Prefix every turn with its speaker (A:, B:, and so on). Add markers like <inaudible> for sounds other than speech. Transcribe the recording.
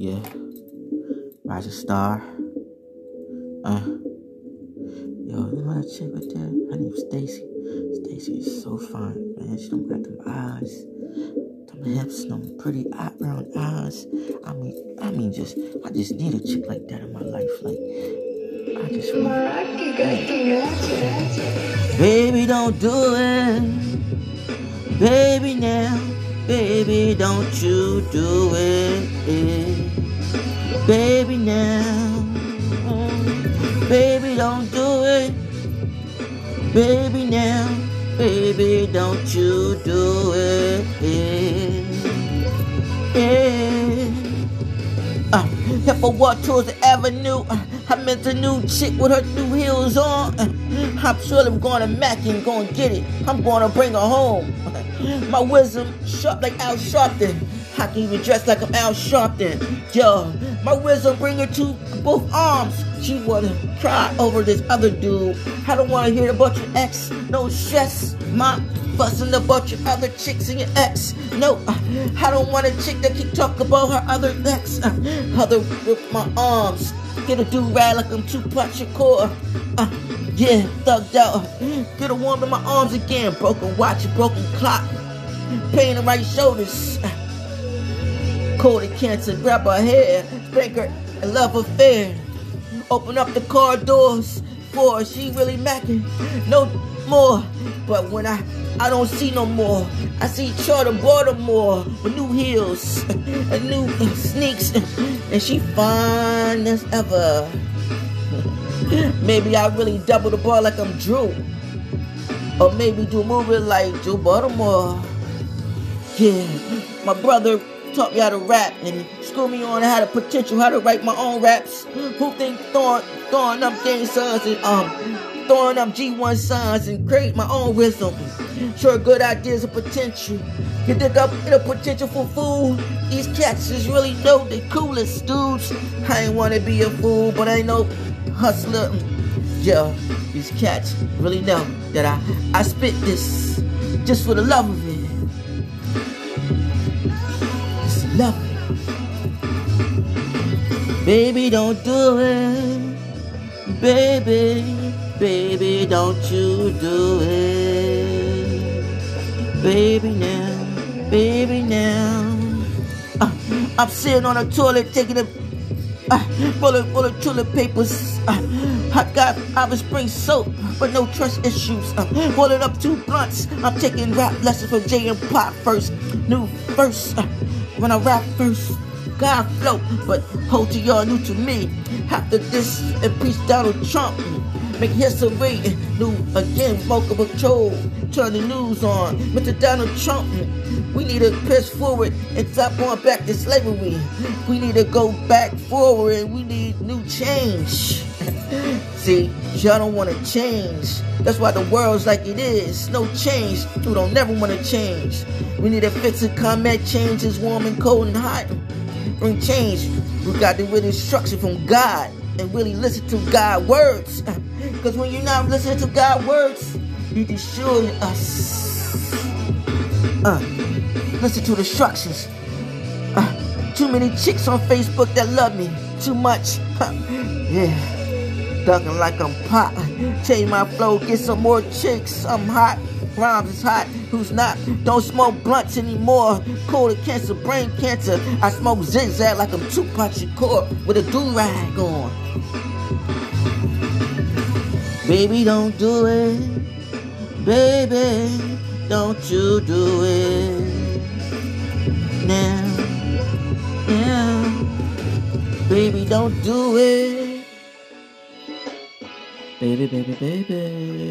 A: Yeah. Rising Star. Uh. Yo, you know that chick right there? Her name's Stacy. Stacy is so fine, man. She don't got them eyes, them hips, them pretty brown eyes. I mean, I mean, just I just need a chick like that in my life. Like, I just want. Baby, don't do it. Baby, now. Baby, don't you do it. Baby, now. Baby, don't do it. Baby, now. Baby, don't you do it. Yeah. Uh, if I walk towards the avenue, uh, I met a new chick with her new heels on. Uh, I'm sure I'm going to Mac and to get it. I'm to bring her home. My wisdom sharp like Al Sharpton. I can even dress like I'm Al Sharpton. Yo, my wisdom bring her to both arms. She wanna cry over this other dude. I don't wanna hear about your ex. No stress. My fussing about your other chicks and your ex. No, I don't want a chick that keep talking about her other ex. Other with my arms. Get a do rag like I'm Tupac Shakur. Uh, yeah, thugged out. Get a warm in my arms again. Broken watch, broken clock. Pain in right shoulders. Cold and cancer, grab her hair. Spank her love affair. Open up the car doors for. She really macking. No more. But when I I don't see no more. I see Charter Baltimore with new heels <laughs> and new sneaks, and she fine as ever. Maybe I really double the ball like I'm Drew, or maybe do a movie like Joe Baltimore. Yeah, my brother taught me how to rap and schooled me on how to potential, how to write my own raps. Who think throwing, throwing up gang signs and um throwing up G1 signs and create my own wisdom. Sure, good ideas of potential. You dig up the potential for fool. These cats is really know the coolest dudes. I ain't wanna be a fool, but I know hustler. Yeah, these cats really know that I I spit this just for the love of it. Just love it. Baby, don't do it. Baby, baby, don't you do it. Baby, now, baby, now. Uh, I'm sitting on a toilet taking a uh, full of, full of toilet papers. Uh, I got Irish Spring soap, but no trust issues. Uh, holding up two blunts. I'm taking rap lessons from Jay and Pop first. New first. Uh, when I rap first. God float, but hold to y'all new to me. After this, impeach Donald Trump. Make history new again, vocal control. Turn the news on. Mr. Donald Trump, we need to press forward and stop going back to slavery. We need to go back forward and we need new change. <laughs> See, y'all don't want to change. That's why the world's like it is. No change. We don't never want to change. We need to fix it. Combat change is warm and cold and hot. Bring change. We got to get instruction from God and really listen to God's words. <laughs> Because when you're not listening to God's words, He destroy us. Uh, listen to the instructions. Uh, too many chicks on Facebook that love me too much. <laughs> yeah. Ducking like I'm pop. Change my flow, get some more chicks. I'm hot. Rhymes is hot. Who's not? Don't smoke blunts anymore. Cold cancer, brain cancer. I smoke zigzag like I'm Tupac Shakur with a do-rag on. Baby, don't do it. Baby, don't you do it. Now, now. Baby, don't do it. Baby, baby, baby.